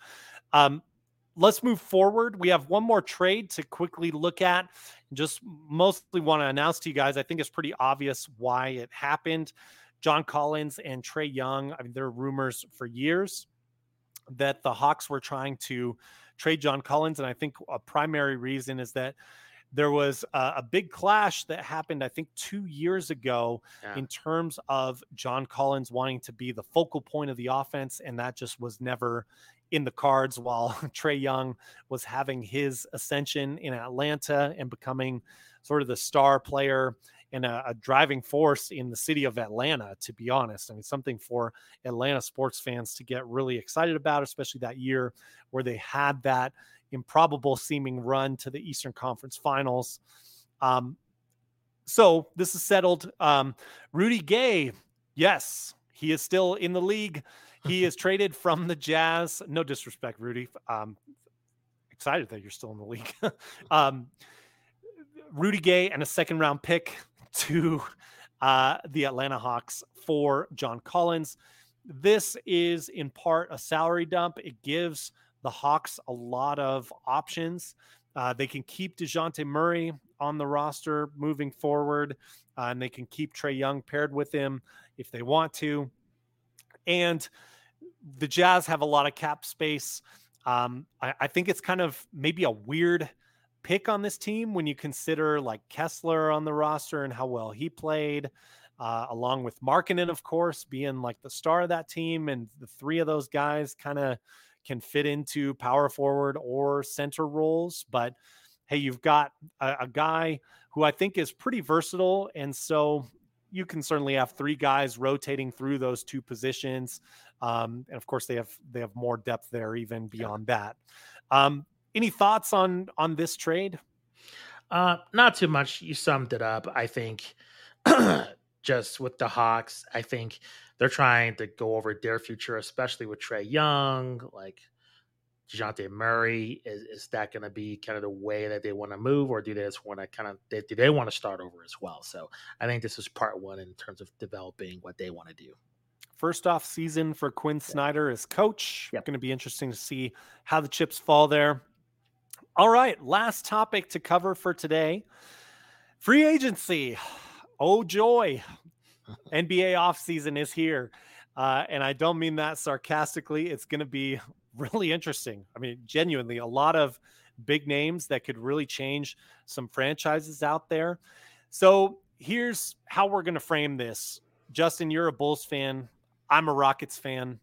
S2: Um, let's move forward. We have one more trade to quickly look at. Just mostly want to announce to you guys. I think it's pretty obvious why it happened. John Collins and Trae Young. I mean, there are rumors for years that the Hawks were trying to trade John Collins, and I think a primary reason is that there was a, a, big clash that happened, I think, two years ago yeah. in terms of John Collins wanting to be the focal point of the offense, and that just was never in the cards. While Trae Young was having his ascension in Atlanta and becoming sort of the star player and a, a, driving force in the city of Atlanta, to be honest. I mean, something for Atlanta sports fans to get really excited about, especially that year where they had that improbable seeming run to the Eastern Conference Finals. Um, so this is settled. Um, Rudy Gay, yes, he is still in the league. He is traded from the Jazz. No disrespect, Rudy. Um, excited that you're still in the league. um, Rudy Gay and a second round pick to uh, the Atlanta Hawks for John Collins. This is in part a salary dump. It gives the Hawks a lot of options. Uh, they can keep Dejounte Murray on the roster moving forward, uh, and they can keep Trae Young paired with him if they want to. And the Jazz have a lot of cap space. Um, I, I, think it's kind of maybe a weird pick on this team when you consider like Kessler on the roster and how well he played, uh, along with Markkanen, of course, being like the star of that team. And the three of those guys kind of can fit into power forward or center roles. But hey, you've got a, a guy who I think is pretty versatile. And so you can certainly have three guys rotating through those two positions. Um, and of course, they have they have more depth there even beyond that. Um, any thoughts on on this trade?
S1: Uh, not too much. You summed it up. I think just with the Hawks, I think they're trying to go over their future, especially with Trae Young, like Dejounte Murray. Is, is that going to be kind of the way that they want to move, or do they just want to kind of they, do they want to start over as well? So I think this is part one in terms of developing what they want to do.
S2: First off season for Quin Snyder as coach. Yep. Going to be interesting to see how the chips fall there. All right, last topic to cover for today free agency. Oh, joy. NBA offseason is here. Uh, and I don't mean that sarcastically. It's going to be really interesting. I mean, genuinely, a lot of big names that could really change some franchises out there. So here's how we're going to frame this. Justin, you're a Bulls fan. I'm a Rockets fan.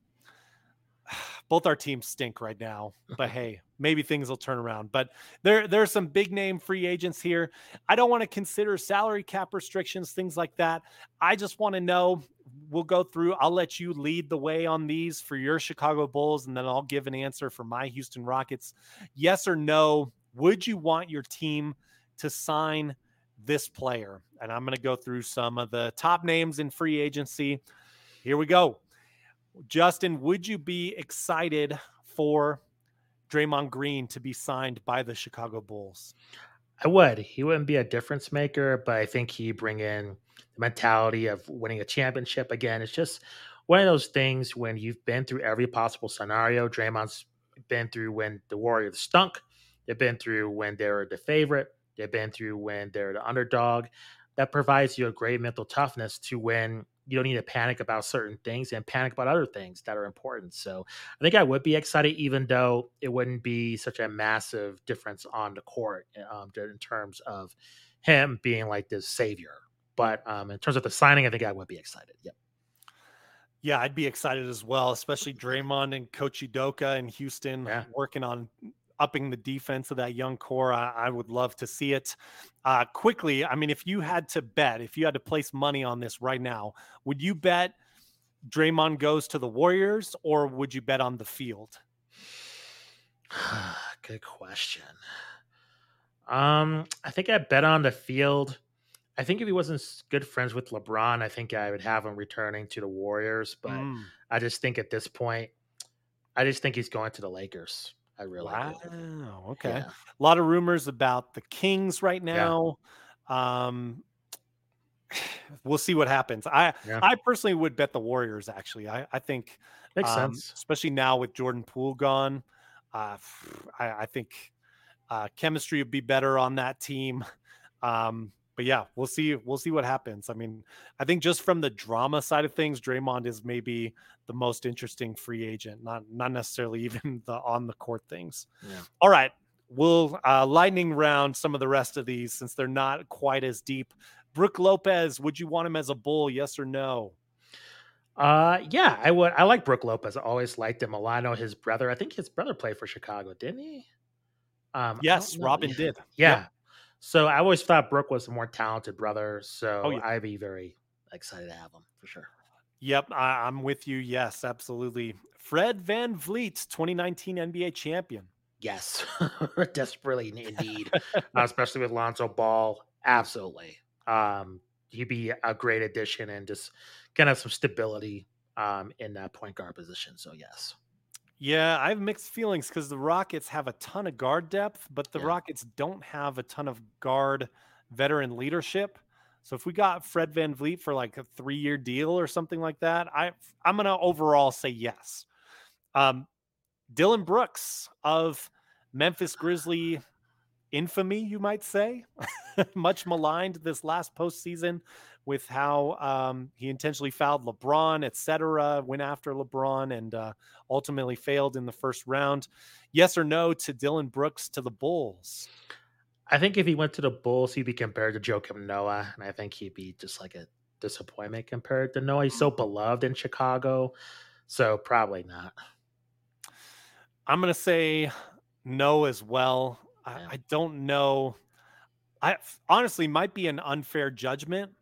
S2: Both our teams stink right now, but hey, maybe things will turn around. But there, there are some big name free agents here. I don't want to consider salary cap restrictions, things like that. I just want to know. We'll go through. I'll let you lead the way on these for your Chicago Bulls, and then I'll give an answer for my Houston Rockets. Yes or no? Would you want your team to sign this player? And I'm going to go through some of the top names in free agency. Here we go. Justin, would you be excited for Draymond Green to be signed by the Chicago Bulls?
S1: I would. He wouldn't be a difference maker, but I think he bring in the mentality of winning a championship again. It's just one of those things when you've been through every possible scenario. Draymond's been through when the Warriors stunk. They've been through when they were the favorite. They've been through when they're the underdog. That provides you a great mental toughness to win you don't need to panic about certain things and panic about other things that are important. So I think I would be excited, even though it wouldn't be such a massive difference on the court um, in terms of him being like this savior. But um, in terms of the signing, I think I would be excited. Yep.
S2: Yeah, I'd be excited as well, especially Draymond and Coach Udoka in Houston yeah. working on upping the defense of that young core. I, I would love to see it. Uh, quickly, I mean, if you had to bet, if you had to place money on this right now, would you bet Draymond goes to the Warriors or would you bet on the field?
S1: Good question. Um, I think I bet on the field. I think if he wasn't good friends with LeBron, I think I would have him returning to the Warriors. But mm. I just think at this point, I just think he's going to the Lakers. I really wow.
S2: Do. Okay. Yeah. A lot of rumors about the Kings right now. Yeah. Um, we'll see what happens. I yeah. I personally would bet the Warriors. Actually, I I think
S1: makes um, sense,
S2: especially now with Jordan Poole gone. Uh, I, I think uh, chemistry would be better on that team. Um, but yeah, we'll see. We'll see what happens. I mean, I think just from the drama side of things, Draymond is maybe the most interesting free agent, not not necessarily even the on the court things. Yeah. All right, we'll uh, lightning round some of the rest of these since they're not quite as deep. Brook Lopez, would you want him as a bull? Yes or no?
S1: Uh, yeah, I would. I like Brook Lopez. I always liked him a lot. I know his brother. I think his brother played for Chicago, didn't he?
S2: Um, yes, Robin did.
S1: Yeah. Yep. So I always thought Brook was a more talented brother. So oh, yeah. I'd be very excited to have him for sure.
S2: Yep, I, am with you. Yes, absolutely. Fred VanVleet, 2019 NBA champion.
S1: Yes, desperately indeed, uh, especially with Lonzo Ball. Absolutely. Um, he'd be a great addition and just kind of some stability um, in that point guard position. So, yes.
S2: Yeah, I have mixed feelings because the Rockets have a ton of guard depth, but the yeah. Rockets don't have a ton of guard veteran leadership. So if we got Fred VanVleet for like a three year deal or something like that, I I'm gonna overall say yes. Um, Dillon Brooks of Memphis Grizzly infamy, you might say, much maligned this last postseason with how um, he intentionally fouled LeBron, etc., went after LeBron, and uh, ultimately failed in the first round. Yes or no to Dillon Brooks to the Bulls?
S1: I think if he went to the Bulls, he'd be compared to Joakim Noah, and I think he'd be just like a disappointment compared to Noah. He's so beloved in Chicago, so probably not.
S2: I'm gonna say no as well. I, I don't know. I honestly might be an unfair judgment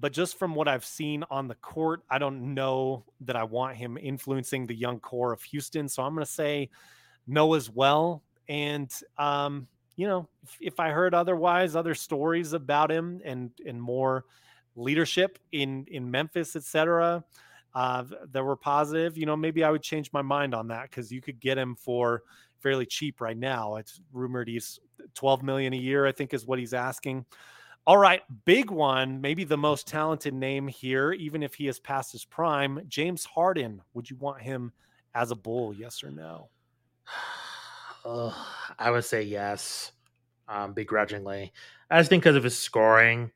S2: but just from what I've seen on the court, I don't know that I want him influencing the young core of Houston. So I'm going to say no as well. And, um, you know, if, if, I heard otherwise, other stories about him and and more leadership in in Memphis, etc. Uh, that were positive. You know, maybe I would change my mind on that because you could get him for fairly cheap right now. It's rumored he's 12 million a year, I think is what he's asking. All right, big one, maybe the most talented name here, even if he has passed his prime, James Harden. Would you want him as a bull? Yes or no?
S1: Uh, I would say yes, um, begrudgingly. I just think because of his scoring.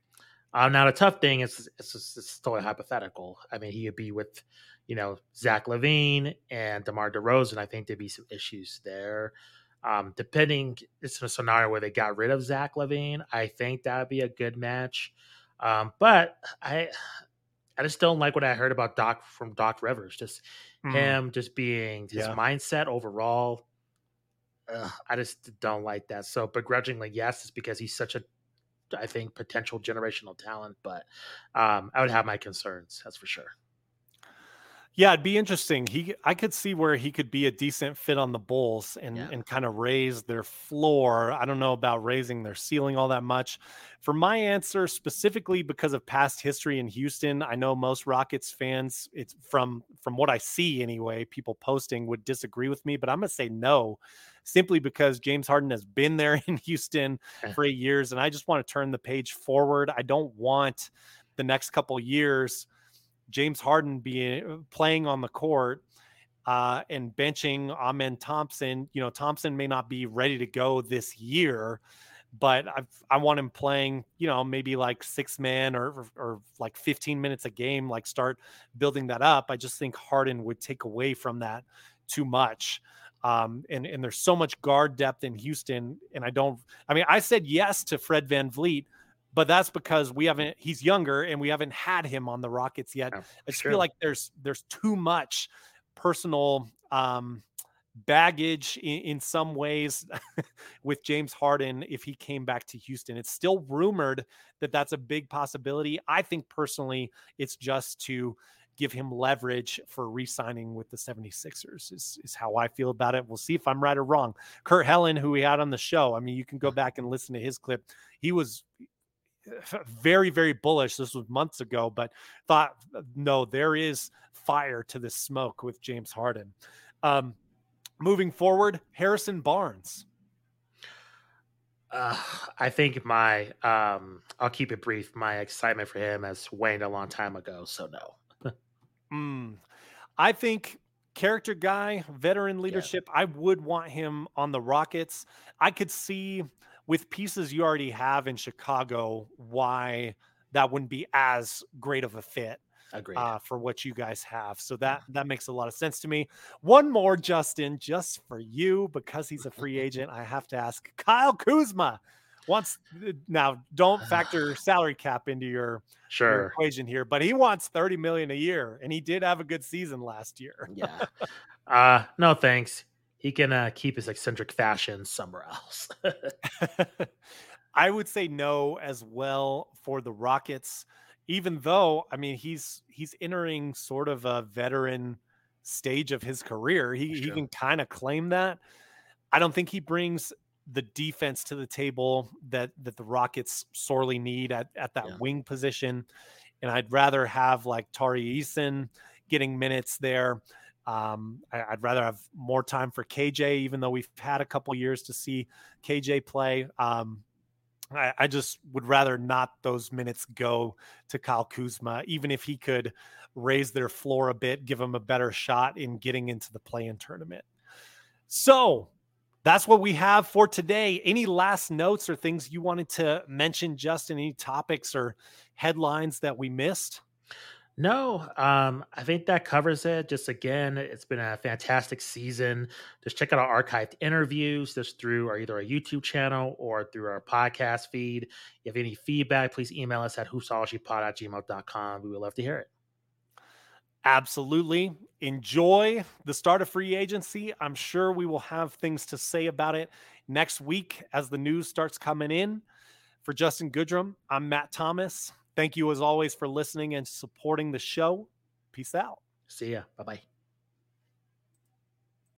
S1: Um, now the tough thing is it's, it's, it's totally hypothetical. I mean, he would be with, you know, Zach LaVine and DeMar DeRozan. I think there'd be some issues there. Um, depending, it's a scenario where they got rid of Zach LaVine. I think that would be a good match. Um, but I, I just don't like what I heard about Doc from Doc Rivers. Just mm. him, just being his yeah. mindset overall. Ugh, I just don't like that. So begrudgingly, yes, it's because he's such a, I think, potential generational talent. But um, I would have my concerns. That's for sure.
S2: Yeah, it'd be interesting. He, I could see where he could be a decent fit on the Bulls and
S1: Yeah.
S2: and kind of raise their floor. I don't know about raising their ceiling all that much. For my answer, specifically because of past history in Houston, I know most Rockets fans, it's from from what I see anyway, people posting would disagree with me, but I'm gonna say no, simply because James Harden has been there in Houston
S1: eh.
S2: for eight years, and I just want to turn the page forward. I don't want the next couple years James Harden being uh, playing on the court uh, and benching Amen Thompson. You know, Thompson may not be ready to go this year, but I've, I want him playing. You know, maybe like six man or, or or like 15 minutes a game. Like start building that up. I just think Harden would take away from that too much. Um, and and there's so much guard depth in Houston, and I don't. I mean, I said yes to Fred Van VanVleet but that's because we haven't he's younger and we haven't had him on the Rockets yet.
S1: Yeah,
S2: I just
S1: sure.
S2: feel like there's there's too much personal um baggage in, in some ways with James Harden if he came back to Houston. It's still rumored that that's a big possibility. I think personally it's just to give him leverage for re-signing with the 76ers is, is how I feel about it. We'll see if I'm right or wrong. Kurt Helin, who we had on the show, I mean, you can go back and listen to his clip. He was very very bullish. This was months ago but thought no there is fire to this smoke with james harden. Um moving forward harrison barnes.
S1: Uh, I think my um, I'll keep it brief. My excitement for him has waned a long time ago, so no.
S2: mm, i think character guy veteran leadership i would want him on the rockets. I could see with pieces you already have in chicago why that wouldn't be as great of a fit uh, for what you guys have. So that that makes a lot of sense to me. One more, Justin, just for you because he's a free agent. I have to ask Kyle Kuzma. Wants uh, now don't factor salary cap into your, your equation here, but he wants 30 million a year, and he did have a good season last year.
S1: Yeah. uh, no thanks. He can uh, keep his eccentric fashion somewhere else.
S2: I would say no as well for the Rockets, even though I mean he's he's entering sort of a veteran stage of his career. He he can kind of claim that. I don't think he brings the defense to the table that that the Rockets sorely need at, at that
S1: Yeah.
S2: wing position. And I'd rather have like Tari Eason getting minutes there. Um, I, would rather have more time for KJ, even though we've had a couple years to see KJ play. Um, I, I just would rather not those minutes go to Kyle Kuzma, even if he could raise their floor a bit, give them a better shot in getting into the play-in tournament. So that's what we have for today. Any last notes or things you wanted to mention, Justin? Any topics or headlines that we missed?
S1: No, um, I think that covers it. Just again, it's been a fantastic season. Just check out our archived interviews just through our either our YouTube channel or through our podcast feed. If you have any feedback, please email us at hoopsologypod at gmail.com. We would love to hear it.
S2: Absolutely. Enjoy the start of free agency. I'm sure we will have things to say about it next week as the news starts coming in. For Justin Goodrum, I'm Matt Thomas. Thank you as always for listening and supporting the show. Peace out.
S1: See ya. Bye bye.